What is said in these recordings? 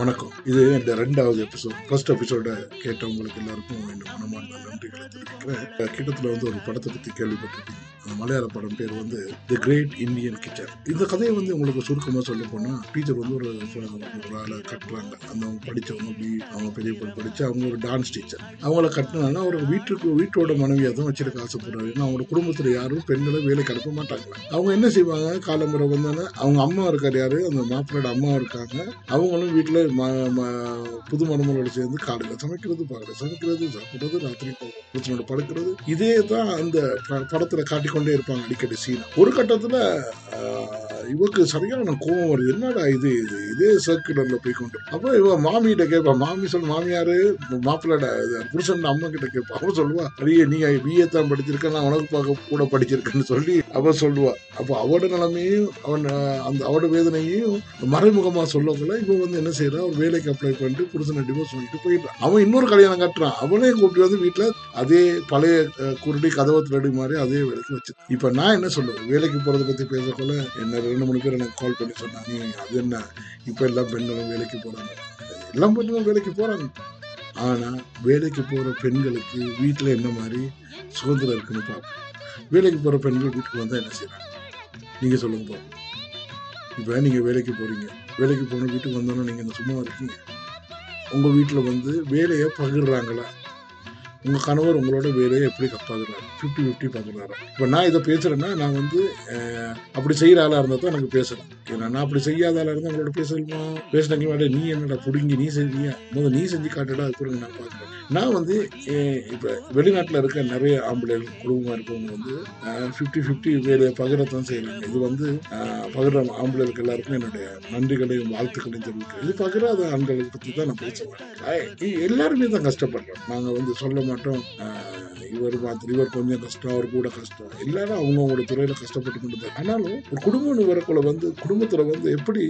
வணக்கம். இது இந்த ரெண்டாவது எபிசோட் ஃபர்ஸ்ட் எபிசோட கேட்டவங்களுக்கு எல்லாருக்கும் என் மனமார்ந்த நன்றிகளை தெரிவிக்கிறேன். கிட்டத்தில் வந்து ஒரு படத்தை பற்றி கேள்விப்பட்டிருக்கீங்க அந்த மலையாள படம் பேர் வந்து தி கிரேட் இந்தியன் கிச்சன் இந்த கதையை வந்து உங்களுக்கு சுருக்கமாக சொல்ல போனால் டீச்சர் வந்து ஒரு ஒரு ஆளை கட்டுறாங்க. அந்த அவங்க படித்தவங்க அப்படி அவங்க பெரிய பொண்ணு படித்து அவங்க ஒரு டான்ஸ் டீச்சர் அவங்கள கட்டினாங்கன்னா ஒரு வீட்டுக்கு வீட்டோட மனைவியாக தான் வச்சிருக்க ஆசைப்படுறாரு. ஏன்னா அவங்க குடும்பத்தில் யாரும் பெண்களை வேலை அனுப்ப மாட்டாங்க. அவங்க என்ன செய்வாங்க? காலம்புரை வந்தானே அவங்க அம்மா இருக்கார் யாரு? அந்த மாப்பிள்ளோட அம்மா இருக்காங்க. அவங்களும் வீட்டில் புது மருமகளோட சேர்ந்து காடுல சமைக்கிறது பாக்கல சமைக்கிறது சாப்பிடுறது ராத்திரி புருஷனோட படுக்கிறது. இதே தான் அந்த படத்துல காட்டிக்கொண்டே இருப்பாங்க அடிக்கடி சீன் ஒரு கட்டத்துல இவருக்கு சரியான கோவம் வருது. என்னடா இது? இது இதே சர்க்குலர்ல போய் கொண்டு அப்போ இவ மாமிகிட்ட கேட்பா மாமி சொல் மாமியாரு மாப்பிள்ளட புருஷன் அம்மா கிட்ட கேட்பா அவன் சொல்லுவா அடியே நீ பிஏ தான் படிச்சிருக்க நான் உனக்கு பார்க்க கூட படிச்சிருக்கேன்னு சொல்லி. அவ சொல்லுவா அப்போ அவட நிலைமையும் அவன் அந்த அவட வேதனையும் மறைமுகமாக சொல்லக்குள்ள இப்போ வந்து என்ன செய்யறான் ஒரு வேலைக்கு அப்ளை பண்ணிட்டு புருஷனை டிவோர்ஸ் பண்ணிட்டு போயிட்டான் அவன் இன்னொரு கல்யாணம் கட்டுறான். அவனே கூப்பிட்டு வந்து வீட்டில் அதே பழைய குருடி கதவை திருடி மாதிரி அதே வேலைக்கு வச்சு இப்போ நான் என்ன சொல்லுவேன்? வேலைக்கு போகிறத பற்றி பேசக்குள்ள என்ன ரெண்டு மூணு பேர் எனக்கு கால் பண்ணி சொன்னாங்க. அது என்ன? இப்போ எல்லாம் பெண்களும் வேலைக்கு போகிறாங்க எல்லாம் பெண்களும் வேலைக்கு போகிறாங்க ஆனால் வேலைக்கு போகிற பெண்களுக்கு வீட்டில் என்ன மாதிரி சுதந்திரம் இருக்குன்னு பார்ப்போம் வேலைக்கு போகிற பெண்கள் வீட்டுக்கு வந்தால் என்ன செய்கிறாங்க நீங்கள் சொல்லுங்க பாப்போம் இப்போ நீங்கள் வேலைக்கு போகிறீங்க வேலைக்கு போன வீட்டுக்கு வந்தோன்னே நீங்கள் இந்த சும்மா இருக்கீங்க? உங்கள் வீட்டில் வந்து வேலையை பகிர்றாங்களா? உங்கள் கணவர் உங்களோட வேலையை எப்படி பகிர்றாரு ஃபிஃப்டி ஃபிஃப்டி பார்க்குறாரு இப்போ நான் இதை பேசுகிறேன்னா நான் வந்து அப்படி செய்கிற ஆளாக இருந்தால் தான் எனக்கு பேசலாம். ஏன்னா நான் அப்படி செய்யாத ஆளாக இருந்தால் உங்களோட பேசலாமா பேசினாங்க மேடம் நீ என்னடா பிடுங்கி நீ செஞ்சியா? முதல்ல நீ செஞ்சு காட்டுடா அது நான் பார்க்குறேன் நான் வந்து இப்போ வெளிநாட்டில் இருக்க நிறைய ஆம்பளை குடும்பமாக இருக்கவங்க வந்து ஃபிஃப்டி ஃபிஃப்டி வேலையை பகிரத்தான் செய்கிறாங்க இது வந்து பகிர ஆம்பளைகளுக்கு எல்லாருக்கும் என்னுடைய நன்றிகளையும் வாழ்த்துக்களையும் தெரிவிக்கிறேன். இது பகிராத ஆண்களை பற்றி தான் நான் பேசுவேன். எல்லாருமே தான் கஷ்டப்படுறோம் நாங்கள் வந்து சொல்ல மட்டும் இவர் பார்த்து இவர் கொஞ்சம் கஷ்டம் அவர் கூட கஷ்டம். எல்லாரும் அவங்கவுங்களோட துறையில கஷ்டப்பட்டு கொண்டு ஆனாலும் ஒரு குடும்பம் வரக்குள்ள வந்து குடும்பத்துல வந்து எப்படி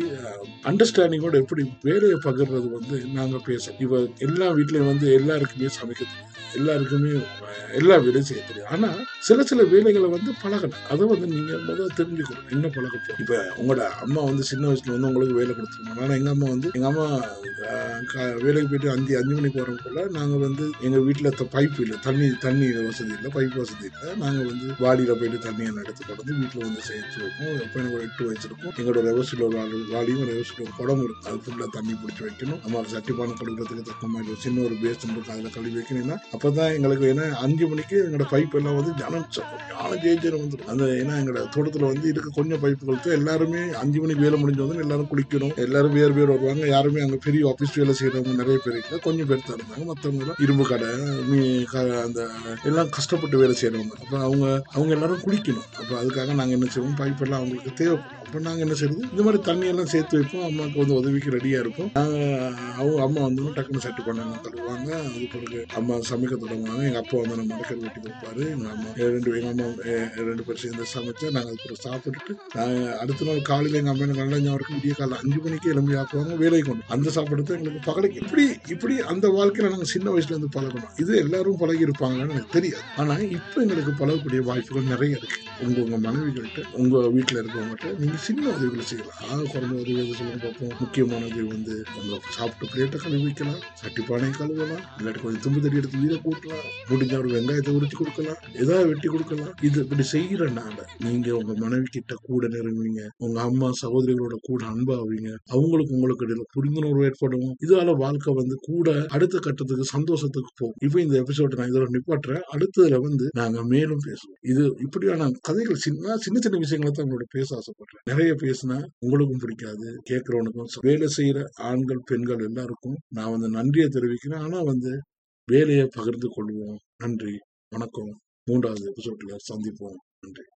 அண்டர்ஸ்டாண்டிங்கோட எப்படி வேலையை பகிர்றது வந்து நாங்க பேசணும் இவர் எல்லா வீட்லயும் வந்து எல்லாருக்குமே சமைக்க தெரியும் எல்லாருக்குமே எல்லா வேலையும் செய்ய தெரியும். ஆனா சில சில வேலைகளை வந்து பழகணும். அதை வந்து நீங்க முதல்ல தெரிஞ்சுக்கணும். என்ன பழக இப்போ இப்ப உங்களோட அம்மா வந்து சின்ன வயசுல வந்து உங்களுக்கு வேலை கொடுத்துருவாங்க ஆனா எங்க அம்மா வந்து எங்க அம்மா வேலைக்கு போயிட்டு அஞ்சு அஞ்சு மணிக்கு வரக்குள்ள நாங்கள் வந்து எங்கள் வீட்டில் பைப் இல்லை. தண்ணி தண்ணி வசதி இல்லை பைப் வசதி இல்லை. நாங்கள் வந்து வாடியில் போயிட்டு தண்ணியை எடுத்து கொண்டு வீட்டில் வந்து சேர்த்து வைப்போம். எப்போ எனக்கு ஒரு எட்டு வயசு இருக்கும். எங்களோட ரெவர்ஸில் ஒரு ஆளு வாளியும் ரெவர்ஸில் ஒரு குடம் இருக்கும். அது ஃபுல்லாக தண்ணி பிடிச்சி வைக்கணும். நம்ம சட்டிப்பானை கழுவுறதுக்கு தக்க மாதிரி சின்ன ஒரு பேஸ்ட் இருக்கும். அதில் கழுவி வைக்கணும்னா அப்போ தான் எங்களுக்கு ஏன்னா அஞ்சு மணிக்கு எங்களோட பைப் எல்லாம் வந்து ஜனம் யாரும் ஜெயிச்சரம் வந்துடும். அந்த ஏன்னா எங்களோட தோட்டத்தில் வந்து இருக்க கொஞ்சம் பைப்புகளுக்கு எல்லாருமே அஞ்சு மணிக்கு வேலை முடிஞ்சு வந்து எல்லாரும் குளிக்கணும். எல்லாரும் வேறு பேர் வருவாங்க. யாருமே அங்கே பெரிய ஆபீஸ் வேலை செய்யறவங்க நிறைய பேர் இல்லை கொஞ்சம் பேர் தான் இருந்தாங்க மற்றவங்க எல்லாம் இரும்பு கடை மீ க- அந்த எல்லாம் கஷ்டப்பட்டு வேலை செய்யறவங்க அப்ப அவங்க அவங்க எல்லாரும் குளிக்கணும் அப்ப அதுக்காக நாங்க என்ன செய்வோம்? பைப் எல்லாம் அவங்களுக்கு தேவைப்படும். அப்ப நாங்க என்ன செய்யறது இந்த மாதிரி தண்ணி எல்லாம் சேர்த்து வைப்போம். அம்மாவுக்கு வந்து உதவிக்கு ரெடியா இருப்போம். நாங்க அவங்க அம்மா வந்து டக்குனு செட்டு பண்ணணும் தருவாங்க. அது பிறகு அம்மா சமைக்க தொடங்குவாங்க. எங்க அப்பா வந்து நம்ம மடக்கல் வெட்டி கொடுப்பாரு. எங்க அம்மா ரெண்டு எங்க அம்மா ரெண்டு பேரும் சேர்ந்து சமைச்சா நாங்க அது பிறகு சாப்பிட்டுட்டு அடுத்த நாள் காலையில எங்க அம்மா எனக்கு நல்லா ஞாபகம் இருக்கு விடிய காலையில் அஞ்சு மணிக்கு எலும்பி ஆக்குவாங்க. வேலைக்கு கொண்டு அந்த சாப்பாடு கொடுத்து எங்களுக்கு பகலைக்கு இப்படி இப்படி அந்த வாழ்க்கையில நாங்கள் சின்ன வயசுல இருந்து பழகணும். இது எல்லாரும் பழகி இருப்பாங்கன்னு எனக்கு தெரியாது. ஆனா இப்போ எங்களுக்கு பழகக்கூடிய வாய்ப்புகள் நிறைய இருக்கு. உங்க உங்க மனைவிகள்கிட்ட உங்க வீட்டுல இருக்கவங்ககிட்ட நீங்க சின்ன உதவிகளை செய்யலாம். ஆக குறைஞ்ச உதவி எது சொல்லுங்க பார்ப்போம். முக்கியமான உதவி வந்து உங்க சாப்பிட்டு பிளேட்டை கழுவி வைக்கலாம். சட்டி பானையை கழுவலாம். இல்லாட்டி கொஞ்சம் தும்பு தடி எடுத்து வீட கூட்டலாம். முடிஞ்ச ஒரு வெங்காயத்தை உரிச்சு கொடுக்கலாம். ஏதாவது வெட்டி கொடுக்கலாம். இது இப்படி செய்யறனால நீங்க உங்க மனைவி கிட்ட கூட நெருங்குவீங்க. உங்க அம்மா சகோதரிகளோட கூட அன்பாவீங்க அவங்களுக்கு உங்களுக்கு இடையில புரிந்துணர்வு ஏற்படும் இதால வாழ்க்கை வந்து கூட அடுத்த கட்டத்துக்கு சந்தோஷத்துக்கு போகும். இப்போ இந்த எபிசோட் நான் இதோட நிப்பாட்டுறேன். அடுத்ததுல வந்து நாங்க மேலும் பேசுவோம். இது இப்படியான கதைகள் சின்ன சின்ன சின்ன விஷயங்களை தான் உங்களோட பேச ஆசைப்படுறேன். நிறைய பேசினா உங்களுக்கும் பிடிக்காது கேட்கறவனுக்கும் வேலை செய்யற ஆண்கள் பெண்கள் எல்லாருக்கும் நான் வந்து நன்றியை தெரிவிக்கிறேன். ஆனா வந்து வேலையை பகிர்ந்து கொள்வோம். நன்றி. வணக்கம். மூன்றாவது எபிசோட்ல சந்திப்போம். நன்றி.